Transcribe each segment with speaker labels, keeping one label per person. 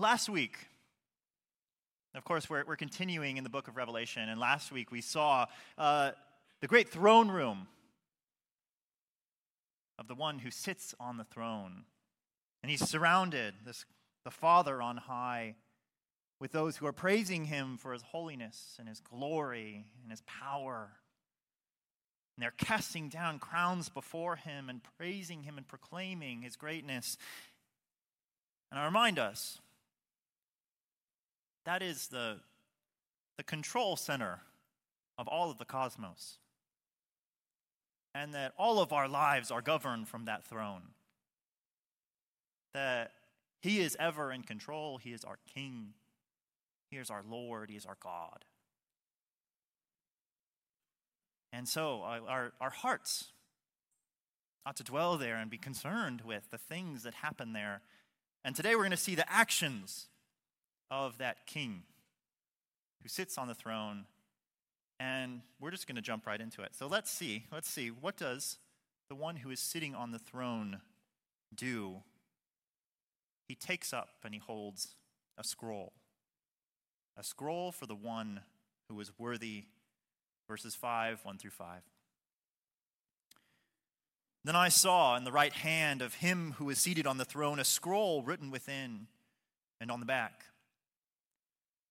Speaker 1: Last week, of course, we're, we're continuing in the book of Revelation, and last week we saw uh, the great throne room of the one who sits on the throne. And he's surrounded, this, the Father on high, with those who are praising him for his holiness and his glory and his power. And they're casting down crowns before him and praising him and proclaiming his greatness. And I remind us that is the, the control center of all of the cosmos. And that all of our lives are governed from that throne. That He is ever in control, He is our King, He is our Lord, He is our God. And so uh, our, our hearts ought to dwell there and be concerned with the things that happen there. And today we're going to see the actions of that king who sits on the throne. And we're just going to jump right into it. So let's see. Let's see. What does the one who is sitting on the throne do? He takes up and he holds a scroll. A scroll for the one who is worthy. Verses 5, 1 through 5. Then I saw in the right hand of him who is seated on the throne a scroll written within and on the back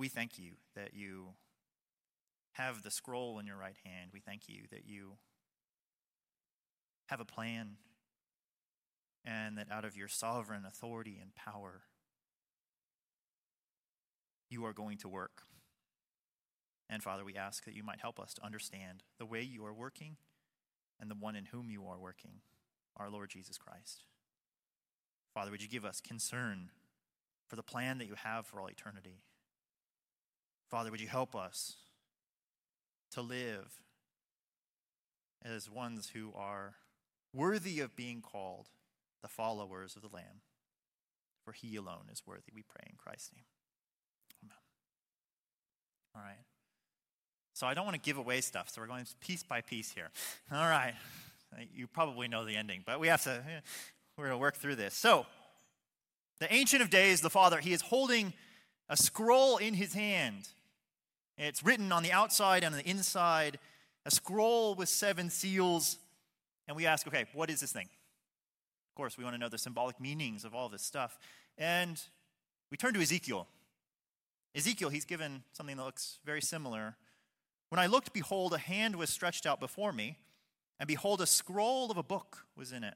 Speaker 1: we thank you that you have the scroll in your right hand. We thank you that you have a plan and that out of your sovereign authority and power, you are going to work. And Father, we ask that you might help us to understand the way you are working and the one in whom you are working, our Lord Jesus Christ. Father, would you give us concern for the plan that you have for all eternity? Father, would you help us to live as ones who are worthy of being called the followers of the Lamb? For he alone is worthy, we pray in Christ's name. Amen. All right. So I don't want to give away stuff, so we're going piece by piece here. All right. You probably know the ending, but we have to, we're going to work through this. So, the Ancient of Days, the Father, he is holding a scroll in his hand. It's written on the outside and on the inside, a scroll with seven seals. And we ask, okay, what is this thing? Of course, we want to know the symbolic meanings of all this stuff. And we turn to Ezekiel. Ezekiel, he's given something that looks very similar. When I looked, behold, a hand was stretched out before me, and behold, a scroll of a book was in it.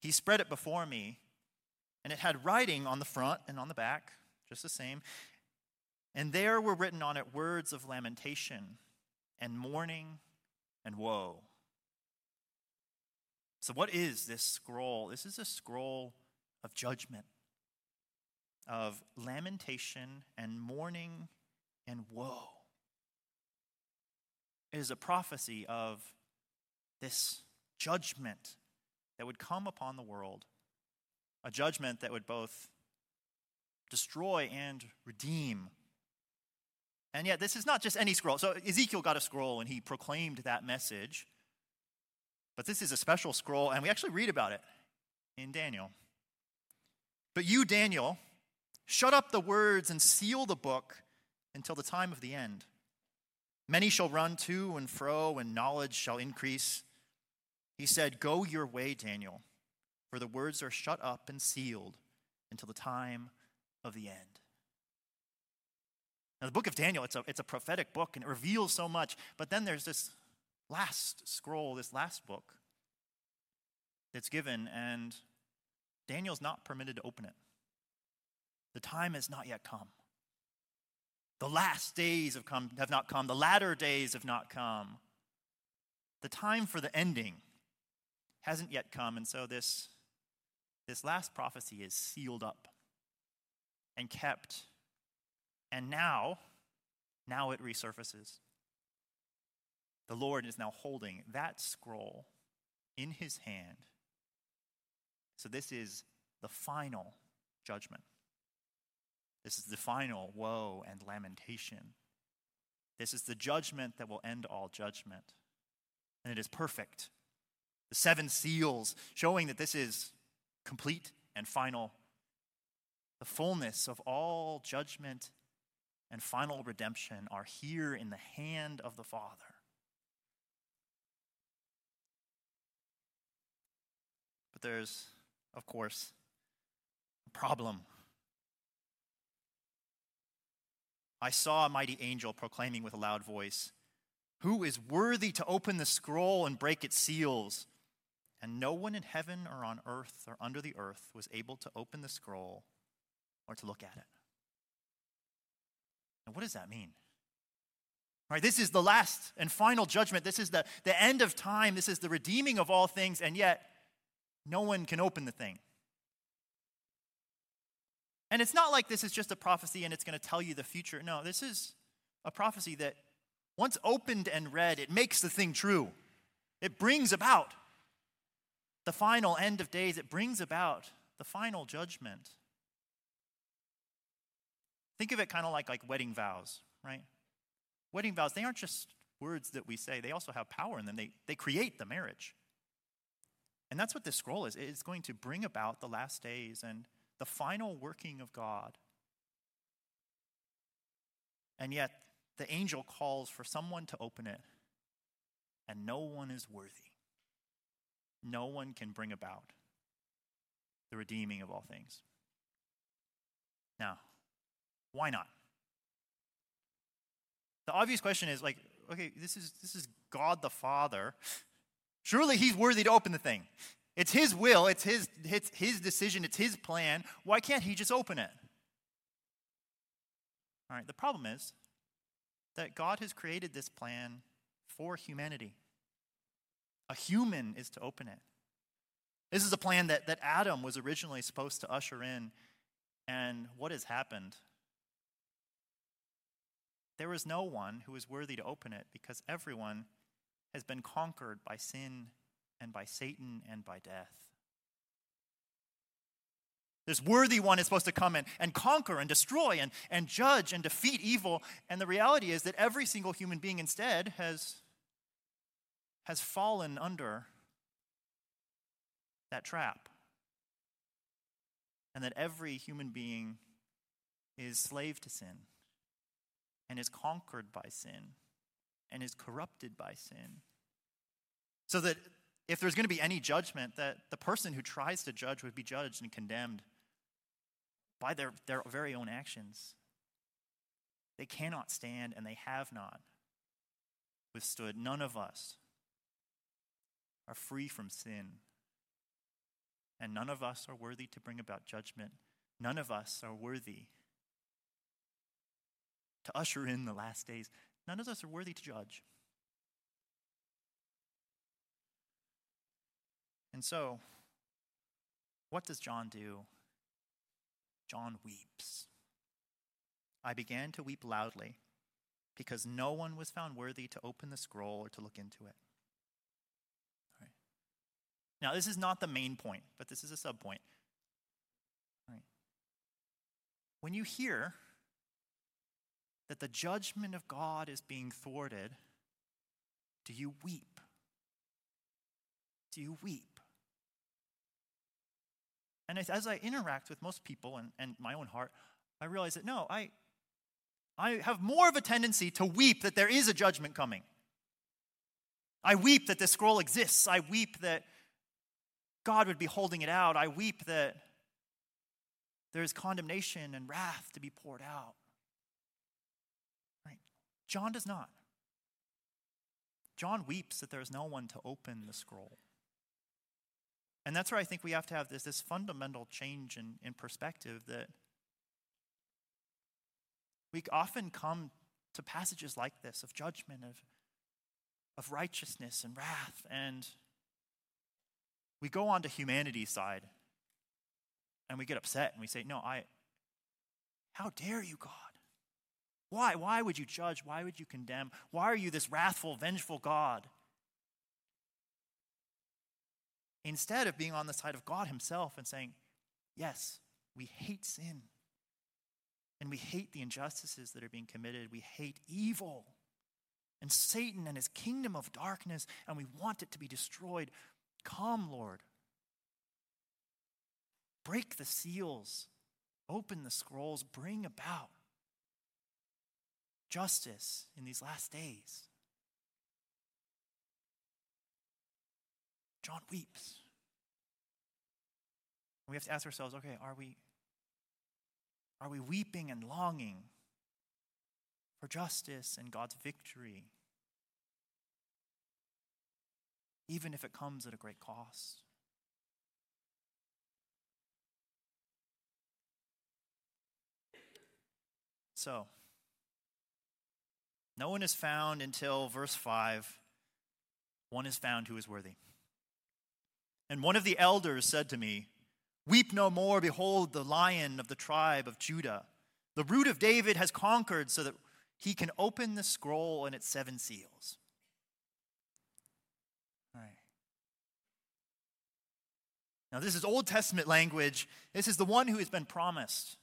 Speaker 1: He spread it before me, and it had writing on the front and on the back, just the same. And there were written on it words of lamentation and mourning and woe. So, what is this scroll? This is a scroll of judgment, of lamentation and mourning and woe. It is a prophecy of this judgment that would come upon the world, a judgment that would both destroy and redeem and yet, this is not just any scroll. So, Ezekiel got a scroll and he proclaimed that message. But this is a special scroll, and we actually read about it in Daniel. But you, Daniel, shut up the words and seal the book until the time of the end. Many shall run to and fro, and knowledge shall increase. He said, Go your way, Daniel, for the words are shut up and sealed until the time of the end. Now, the book of Daniel, it's a, it's a prophetic book and it reveals so much. But then there's this last scroll, this last book that's given, and Daniel's not permitted to open it. The time has not yet come. The last days have, come, have not come. The latter days have not come. The time for the ending hasn't yet come. And so this, this last prophecy is sealed up and kept. And now, now it resurfaces. The Lord is now holding that scroll in his hand. So, this is the final judgment. This is the final woe and lamentation. This is the judgment that will end all judgment. And it is perfect. The seven seals showing that this is complete and final. The fullness of all judgment and final redemption are here in the hand of the Father. But there's, of course, a problem. I saw a mighty angel proclaiming with a loud voice, Who is worthy to open the scroll and break its seals? And no one in heaven or on earth or under the earth was able to open the scroll or to look at it. And what does that mean? Right, this is the last and final judgment. This is the, the end of time. This is the redeeming of all things, and yet no one can open the thing. And it's not like this is just a prophecy and it's going to tell you the future. No, this is a prophecy that once opened and read, it makes the thing true. It brings about the final end of days, it brings about the final judgment. Think of it kind of like, like wedding vows, right? Wedding vows, they aren't just words that we say, they also have power in them. They, they create the marriage. And that's what this scroll is. It's going to bring about the last days and the final working of God. And yet, the angel calls for someone to open it, and no one is worthy no one can bring about the redeeming of all things. Now, why not? The obvious question is like, okay, this is this is God the Father. Surely he's worthy to open the thing. It's his will, it's his, it's his decision, it's his plan. Why can't he just open it? All right, the problem is that God has created this plan for humanity. A human is to open it. This is a plan that, that Adam was originally supposed to usher in. And what has happened? There is no one who is worthy to open it because everyone has been conquered by sin and by Satan and by death. This worthy one is supposed to come in and conquer and destroy and, and judge and defeat evil. And the reality is that every single human being instead has has fallen under that trap. And that every human being is slave to sin and is conquered by sin and is corrupted by sin. So that if there's going to be any judgment, that the person who tries to judge would be judged and condemned by their, their very own actions. They cannot stand and they have not withstood. None of us are free from sin. And none of us are worthy to bring about judgment. None of us are worthy to usher in the last days. None of us are worthy to judge. And so, what does John do? John weeps. I began to weep loudly because no one was found worthy to open the scroll or to look into it. Now, this is not the main point, but this is a sub point. Right. When you hear that the judgment of God is being thwarted, do you weep? Do you weep? And as I interact with most people and, and my own heart, I realize that no, I, I have more of a tendency to weep that there is a judgment coming. I weep that this scroll exists. I weep that God would be holding it out. I weep that there is condemnation and wrath to be poured out. John does not. John weeps that there is no one to open the scroll. And that's where I think we have to have this, this fundamental change in, in perspective that we often come to passages like this of judgment, of, of righteousness and wrath, and we go on to humanity's side And we get upset and we say, No, I, how dare you, God? Why? Why would you judge? Why would you condemn? Why are you this wrathful, vengeful God? Instead of being on the side of God Himself and saying, Yes, we hate sin. And we hate the injustices that are being committed. We hate evil and Satan and his kingdom of darkness, and we want it to be destroyed. Come, Lord. Break the seals, open the scrolls, bring about justice in these last days. John weeps. We have to ask ourselves okay, are we, are we weeping and longing for justice and God's victory? Even if it comes at a great cost. So, no one is found until verse 5. One is found who is worthy. And one of the elders said to me, Weep no more. Behold, the lion of the tribe of Judah, the root of David, has conquered so that he can open the scroll and its seven seals. All right. Now, this is Old Testament language. This is the one who has been promised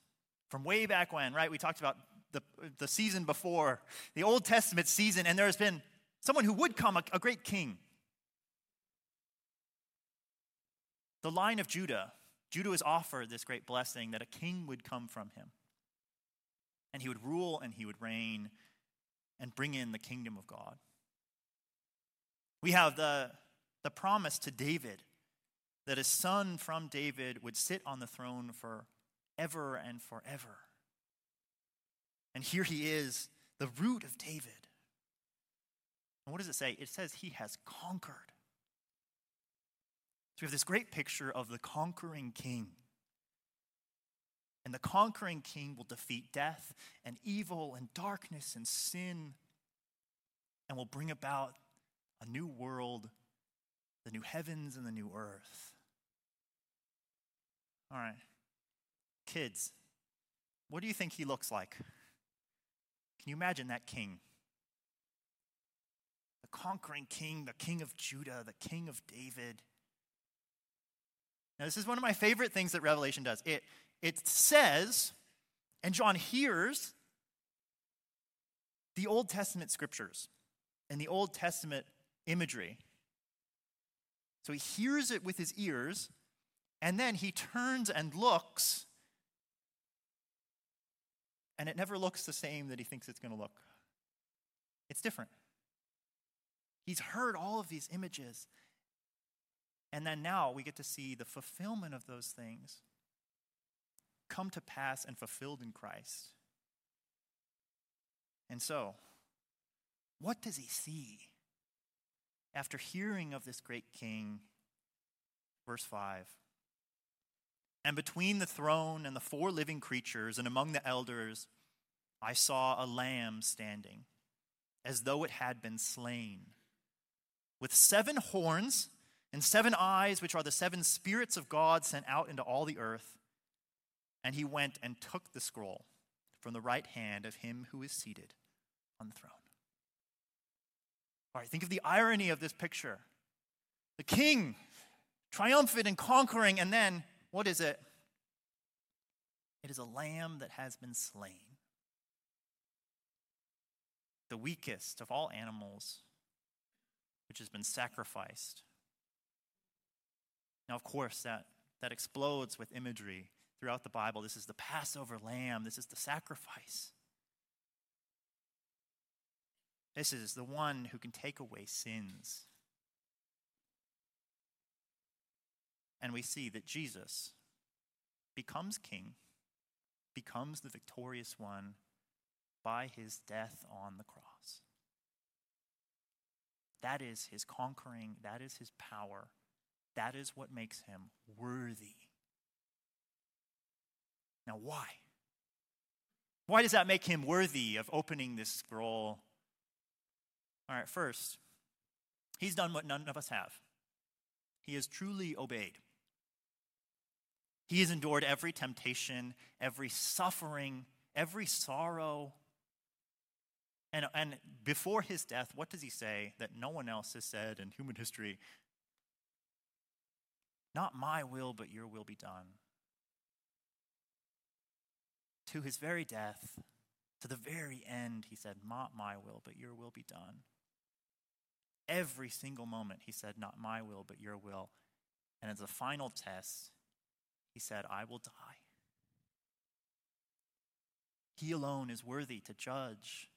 Speaker 1: from way back when, right? We talked about the, the season before, the Old Testament season, and there has been someone who would come, a, a great king. The line of Judah, Judah was offered this great blessing that a king would come from him. And he would rule and he would reign and bring in the kingdom of God. We have the, the promise to David that a son from David would sit on the throne forever and forever. And here he is, the root of David. And what does it say? It says he has conquered. So we have this great picture of the conquering king. And the conquering king will defeat death and evil and darkness and sin and will bring about a new world, the new heavens and the new earth. All right. Kids, what do you think he looks like? Can you imagine that king? The conquering king, the king of Judah, the king of David. Now, this is one of my favorite things that Revelation does. It, it says, and John hears the Old Testament scriptures and the Old Testament imagery. So he hears it with his ears, and then he turns and looks, and it never looks the same that he thinks it's going to look. It's different. He's heard all of these images, and then now we get to see the fulfillment of those things come to pass and fulfilled in Christ. And so, what does he see after hearing of this great king? Verse 5 And between the throne and the four living creatures and among the elders, I saw a lamb standing, as though it had been slain, with seven horns and seven eyes, which are the seven spirits of God sent out into all the earth. And he went and took the scroll from the right hand of him who is seated on the throne. All right, think of the irony of this picture. The king, triumphant and conquering, and then what is it? It is a lamb that has been slain. The weakest of all animals, which has been sacrificed. Now, of course, that, that explodes with imagery throughout the Bible. This is the Passover lamb, this is the sacrifice. This is the one who can take away sins. And we see that Jesus becomes king, becomes the victorious one by his death on the cross. That is his conquering, that is his power, that is what makes him worthy. Now, why? Why does that make him worthy of opening this scroll? All right, first, he's done what none of us have. He has truly obeyed. He has endured every temptation, every suffering, every sorrow. And, and before his death, what does he say that no one else has said in human history? Not my will, but your will be done. To his very death, to the very end, he said, Not my will, but your will be done. Every single moment, he said, Not my will, but your will. And as a final test, he said, I will die. He alone is worthy to judge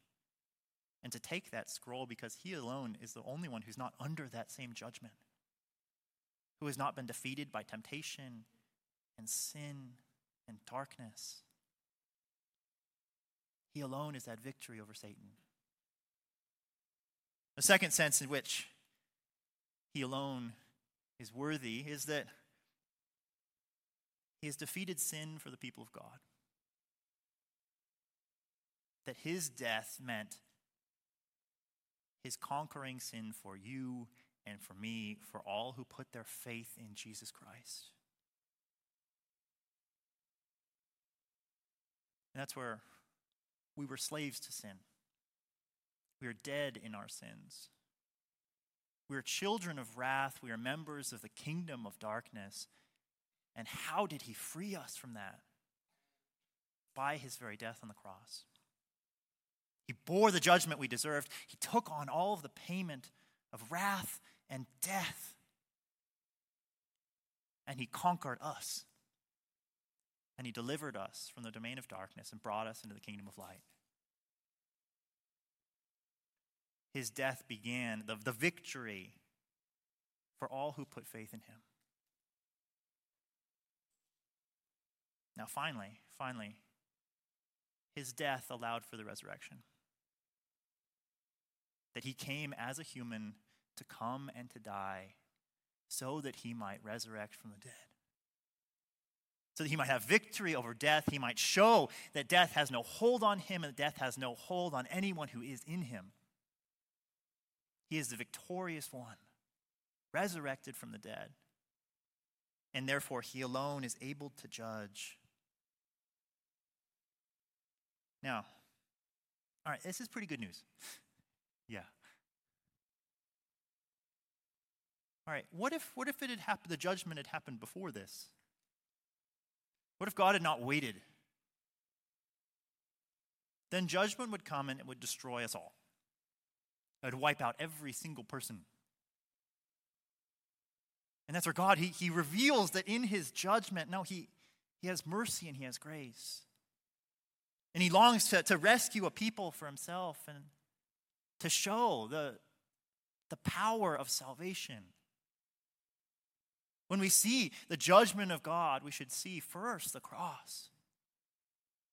Speaker 1: and to take that scroll because he alone is the only one who's not under that same judgment, who has not been defeated by temptation and sin and darkness. He alone is that victory over Satan. The second sense in which he alone is worthy is that he has defeated sin for the people of God. That his death meant his conquering sin for you and for me, for all who put their faith in Jesus Christ. And that's where we were slaves to sin. We are dead in our sins. We are children of wrath. We are members of the kingdom of darkness. And how did he free us from that? By his very death on the cross. He bore the judgment we deserved. He took on all of the payment of wrath and death. And he conquered us. And he delivered us from the domain of darkness and brought us into the kingdom of light. His death began the, the victory for all who put faith in him. Now, finally, finally, his death allowed for the resurrection. That he came as a human to come and to die so that he might resurrect from the dead. So that he might have victory over death. He might show that death has no hold on him and that death has no hold on anyone who is in him. He is the victorious one, resurrected from the dead. And therefore, he alone is able to judge now, all right, this is pretty good news. yeah. All right, what if what if it had happened the judgment had happened before this? What if God had not waited? Then judgment would come and it would destroy us all. It would wipe out every single person. And that's where God, he, he reveals that in his judgment, no, he, he has mercy and he has grace. And he longs to, to rescue a people for himself and to show the, the power of salvation. When we see the judgment of God, we should see first the cross.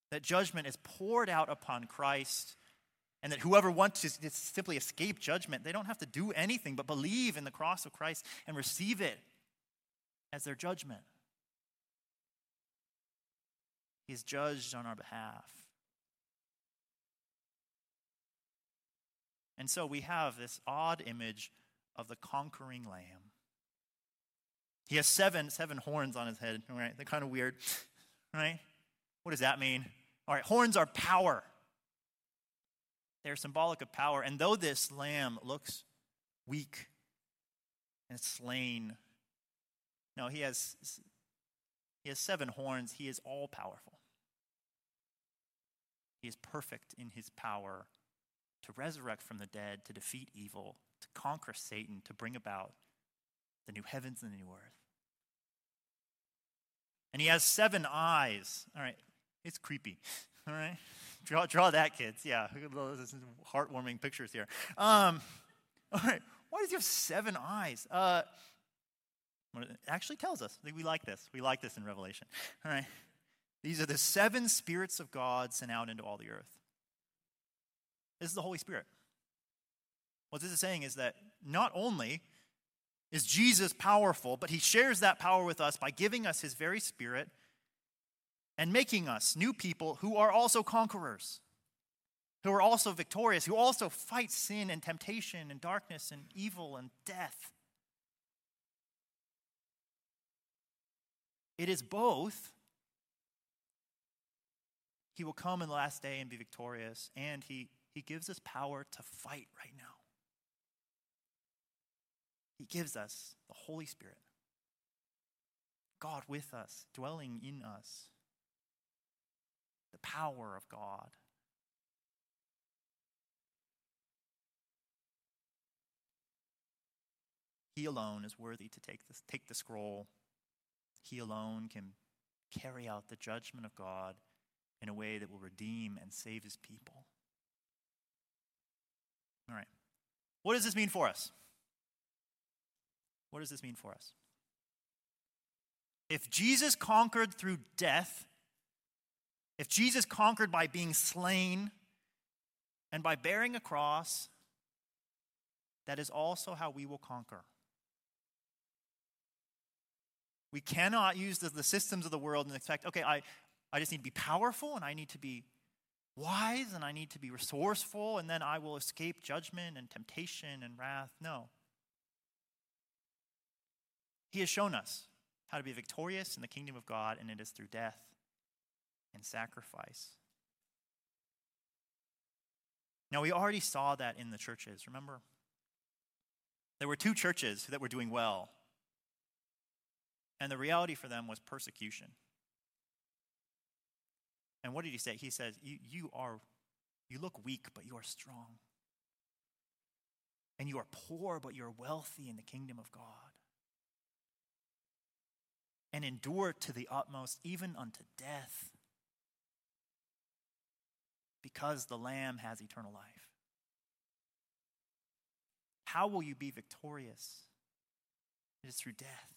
Speaker 1: That judgment is poured out upon Christ, and that whoever wants to simply escape judgment, they don't have to do anything but believe in the cross of Christ and receive it as their judgment. He is judged on our behalf. And so we have this odd image of the conquering lamb. He has seven, seven horns on his head, right? They're kind of weird, right? What does that mean? All right, horns are power. They're symbolic of power. And though this lamb looks weak and slain, no, he has, he has seven horns. He is all powerful. He is perfect in his power to resurrect from the dead, to defeat evil, to conquer Satan, to bring about the new heavens and the new earth. And he has seven eyes. All right, it's creepy. All right, draw, draw that, kids. Yeah, those heartwarming pictures here. Um, all right, why does he have seven eyes? Uh, it actually tells us. We like this. We like this in Revelation. All right, these are the seven spirits of God sent out into all the earth. This is the Holy Spirit. What this is saying is that not only is Jesus powerful, but he shares that power with us by giving us his very spirit and making us new people who are also conquerors, who are also victorious, who also fight sin and temptation and darkness and evil and death. It is both. He will come in the last day and be victorious, and he, he gives us power to fight right now. He gives us the Holy Spirit, God with us, dwelling in us, the power of God. He alone is worthy to take, this, take the scroll. He alone can carry out the judgment of God in a way that will redeem and save his people. All right. What does this mean for us? What does this mean for us? If Jesus conquered through death, if Jesus conquered by being slain and by bearing a cross, that is also how we will conquer. We cannot use the, the, systems of the world and expect, okay, I, I just need to be powerful and I need to be wise and I need to be resourceful and then I will escape judgment and temptation and wrath. No. He has shown us how to be victorious in the kingdom of God, and it is through death and sacrifice. Now, we already saw that in the churches, remember? There were two churches that were doing well and the reality for them was persecution. And what did he say? He says, You, you are, you look weak, but you are strong. And you are poor, but you're wealthy in the kingdom of God. And endure to the utmost, even unto death, because the Lamb has eternal life. How will you be victorious? It is through death.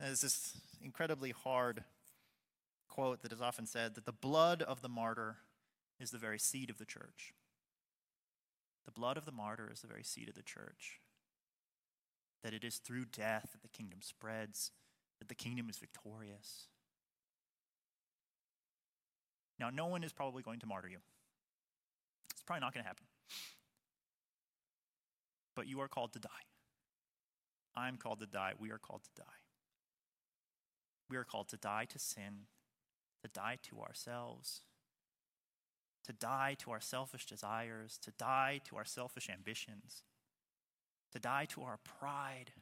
Speaker 1: There's this incredibly hard quote that is often said that the blood of the martyr is the very seed of the church. The blood of the martyr is the very seed of the church. That it is through death that the kingdom spreads, that the kingdom is victorious. Now, no one is probably going to martyr you. It's probably not going to happen. But you are called to die. I'm called to die. We are called to die. We are called to die to sin, to die to ourselves, to die to our selfish desires, to die to our selfish ambitions, to die to our pride,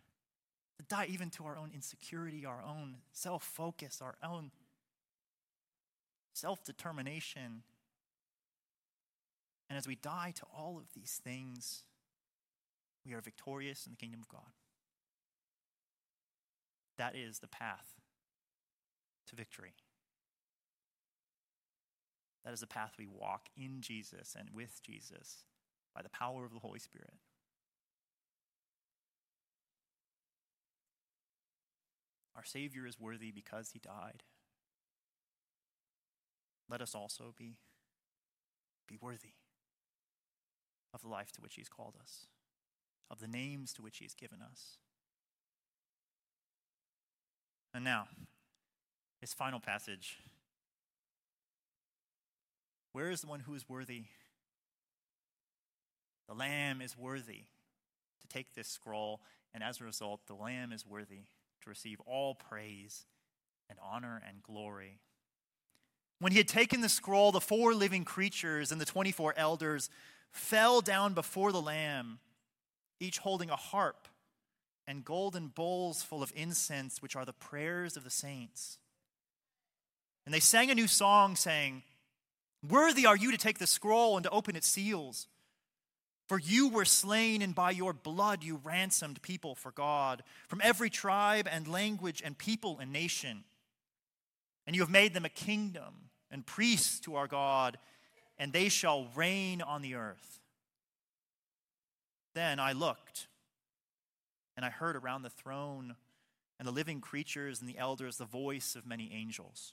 Speaker 1: to die even to our own insecurity, our own self focus, our own self determination. And as we die to all of these things, we are victorious in the kingdom of God. That is the path to victory. That is the path we walk in Jesus and with Jesus by the power of the Holy Spirit. Our Savior is worthy because he died. Let us also be, be worthy of the life to which he's called us, of the names to which he has given us. And now, his final passage. Where is the one who is worthy? The Lamb is worthy to take this scroll, and as a result, the Lamb is worthy to receive all praise and honor and glory. When he had taken the scroll, the four living creatures and the 24 elders fell down before the Lamb, each holding a harp and golden bowls full of incense, which are the prayers of the saints. And they sang a new song saying, Worthy are you to take the scroll and to open its seals. For you were slain, and by your blood you ransomed people for God from every tribe and language and people and nation. And you have made them a kingdom and priests to our God, and they shall reign on the earth. Then I looked, and I heard around the throne and the living creatures and the elders the voice of many angels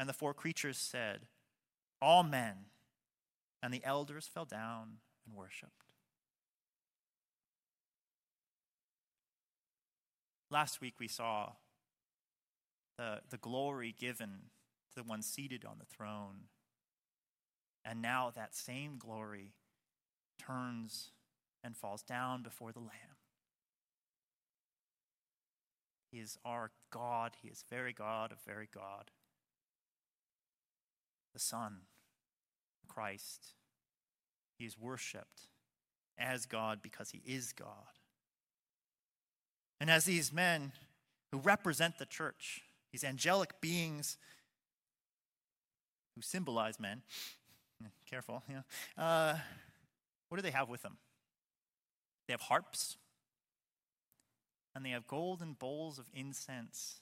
Speaker 1: And the four creatures said, Amen. And the elders fell down and worshiped. Last week we saw the, the glory given to the one seated on the throne. And now that same glory turns and falls down before the Lamb. He is our God. He is very God of very God. The Son, Christ. He is worshiped as God because he is God. And as these men who represent the church, these angelic beings who symbolize men, careful, yeah, uh, what do they have with them? They have harps, and they have golden bowls of incense.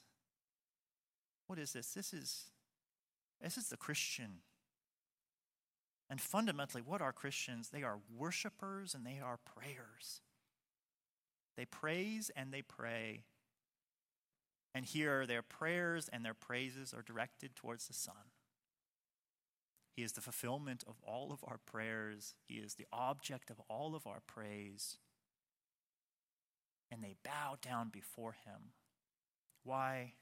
Speaker 1: What is this? This is this is the Christian. And fundamentally, what are Christians? They are worshipers and they are prayers. They praise and they pray. And here, their prayers and their praises are directed towards the Son. He is the fulfillment of all of our prayers, He is the object of all of our praise. And they bow down before Him. Why?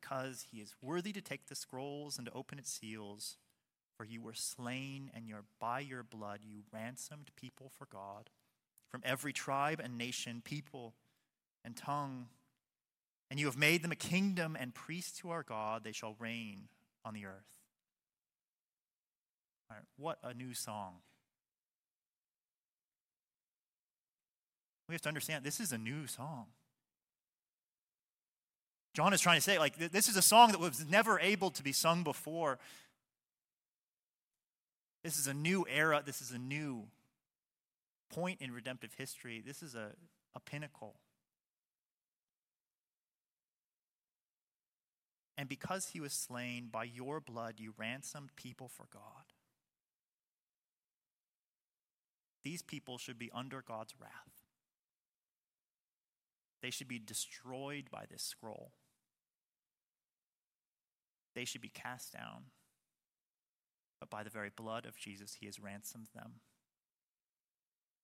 Speaker 1: Because He is worthy to take the scrolls and to open its seals. For you were slain, and your, by your blood you ransomed people for God from every tribe and nation, people and tongue. And you have made them a kingdom and priests to our God. They shall reign on the earth. what a new song. We have to understand this is a new song. John is trying to say, like, this is a song that was never able to be sung before. This is a new era. This is a new point in redemptive history. This is a, a pinnacle. And because he was slain, by your blood you ransomed people for God. These people should be under God's wrath. They should be destroyed by this scroll. They should be cast down. But by the very blood of Jesus, he has ransomed them.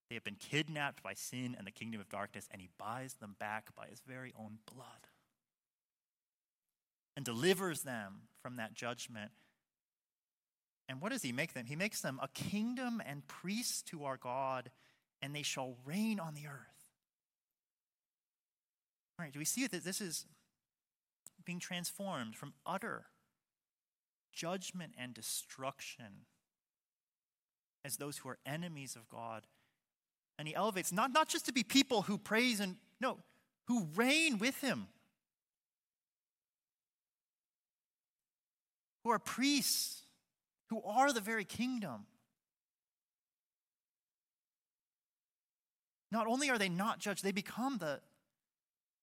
Speaker 1: They have been kidnapped by sin and the kingdom of darkness, and he buys them back by his very own blood and delivers them from that judgment. And what does he make them? He makes them a kingdom and priests to our God, and they shall reign on the earth. All right, do we see that this is being transformed from utter judgment and destruction as those who are enemies of God and he elevates not, not just to be people who praise and no, who reign with him, who are priests, who are the very kingdom. Not only are they not judged, they become the,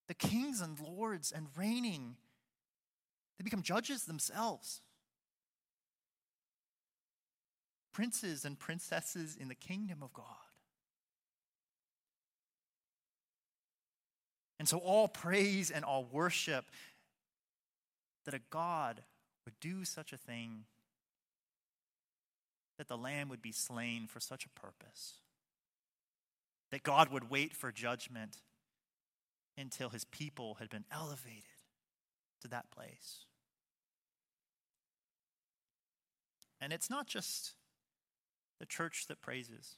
Speaker 1: the kings and lords and reigning. They become judges themselves. Princes and princesses in the kingdom of God. And so, all praise and all worship that a God would do such a thing, that the Lamb would be slain for such a purpose, that God would wait for judgment until his people had been elevated to that place. And it's not just the church that praises.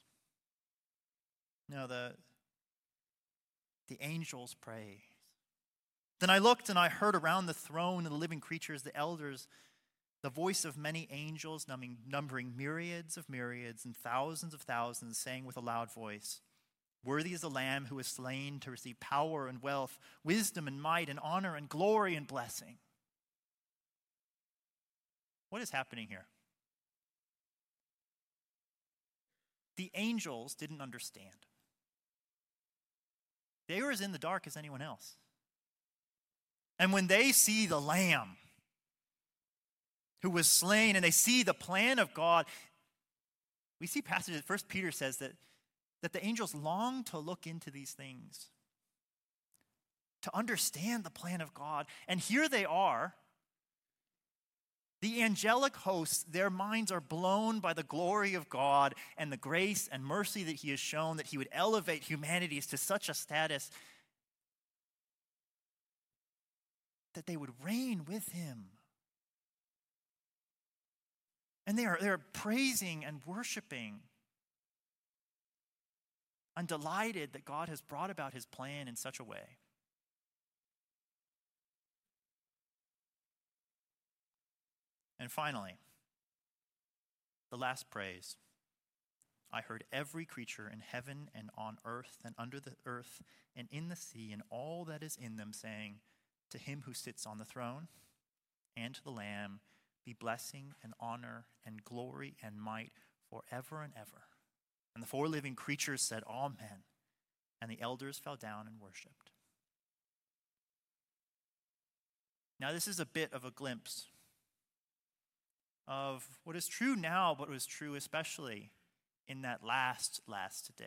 Speaker 1: No, the, the angels praise. Then I looked and I heard around the throne and the living creatures, the elders, the voice of many angels, numbering myriads of myriads and thousands of thousands, saying with a loud voice, Worthy is the Lamb who was slain to receive power and wealth, wisdom and might and honor and glory and blessing. What is happening here? The angels didn't understand. They were as in the dark as anyone else. And when they see the Lamb who was slain and they see the plan of God, we see passages, First Peter says that that the angels long to look into these things, to understand the plan of God. And here they are. The angelic hosts, their minds are blown by the glory of God and the grace and mercy that He has shown, that He would elevate humanity to such a status that they would reign with Him. And they are, they are praising and worshiping. I'm delighted that God has brought about his plan in such a way. And finally, the last praise. I heard every creature in heaven and on earth and under the earth and in the sea and all that is in them saying, To him who sits on the throne and to the Lamb be blessing and honor and glory and might forever and ever. And the four living creatures said, Amen. And the elders fell down and worshiped. Now, this is a bit of a glimpse of what is true now, but was true especially in that last, last day.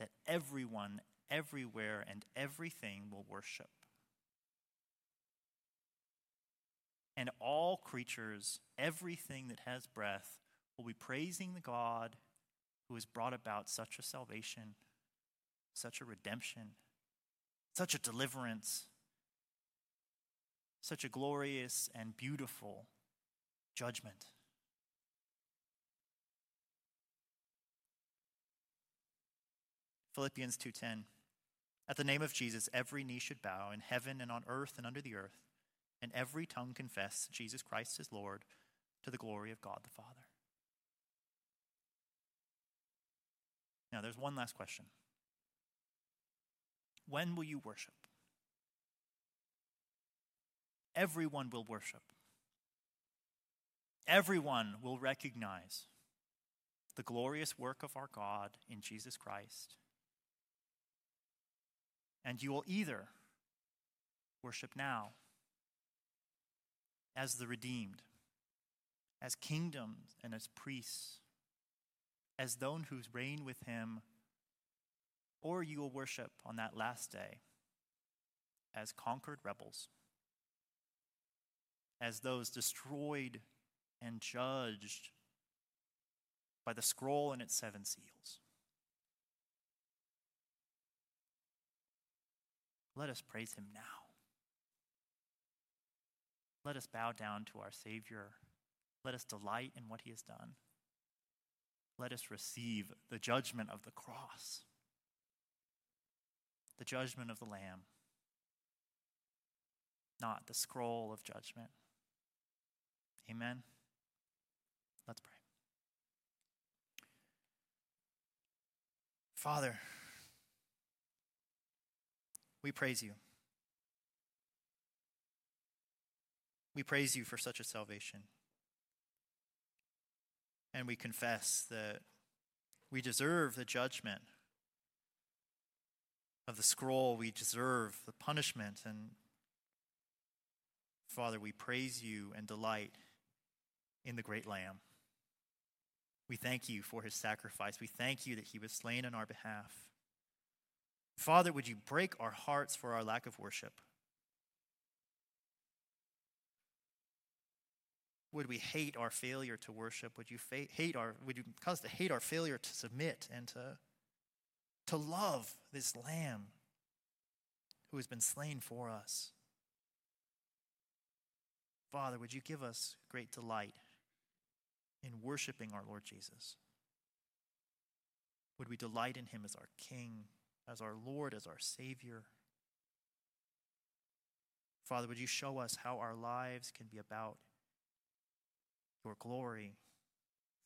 Speaker 1: That everyone, everywhere, and everything will worship. And all creatures, everything that has breath, will be praising the God who has brought about such a salvation, such a redemption, such a deliverance, such a glorious and beautiful judgment. Philippians 2:10 At the name of Jesus every knee should bow in heaven and on earth and under the earth and every tongue confess Jesus Christ is Lord to the glory of God the Father. Now, there's one last question. When will you worship? Everyone will worship. Everyone will recognize the glorious work of our God in Jesus Christ. And you will either worship now as the redeemed, as kingdoms and as priests, as those who reign with him, or you will worship on that last day as conquered rebels, as those destroyed and judged by the scroll and its seven seals. Let us praise him now. Let us bow down to our Savior. Let us delight in what he has done. Let us receive the judgment of the cross, the judgment of the Lamb, not the scroll of judgment. Amen. Let's pray. Father, we praise you. We praise you for such a salvation. And we confess that we deserve the judgment of the scroll. We deserve the punishment. And Father, we praise you and delight in the great Lamb. We thank you for his sacrifice. We thank you that he was slain on our behalf. Father, would you break our hearts for our lack of worship? Would we hate our failure to worship? Would you fa- hate our would you cause to hate our failure to submit and to to love this lamb who has been slain for us? Father, would you give us great delight in worshiping our Lord Jesus? Would we delight in him as our King, as our Lord, as our Savior? Father, would you show us how our lives can be about your glory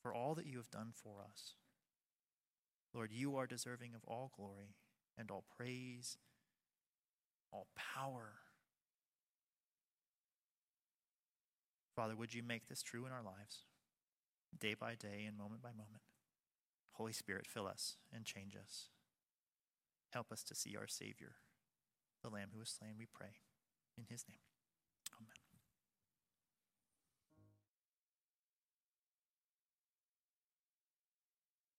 Speaker 1: for all that you have done for us. Lord, you are deserving of all glory and all praise, all power. Father, would you make this true in our lives, day by day and moment by moment? Holy Spirit, fill us and change us. Help us to see our Savior, the Lamb who was slain, we pray. In his name.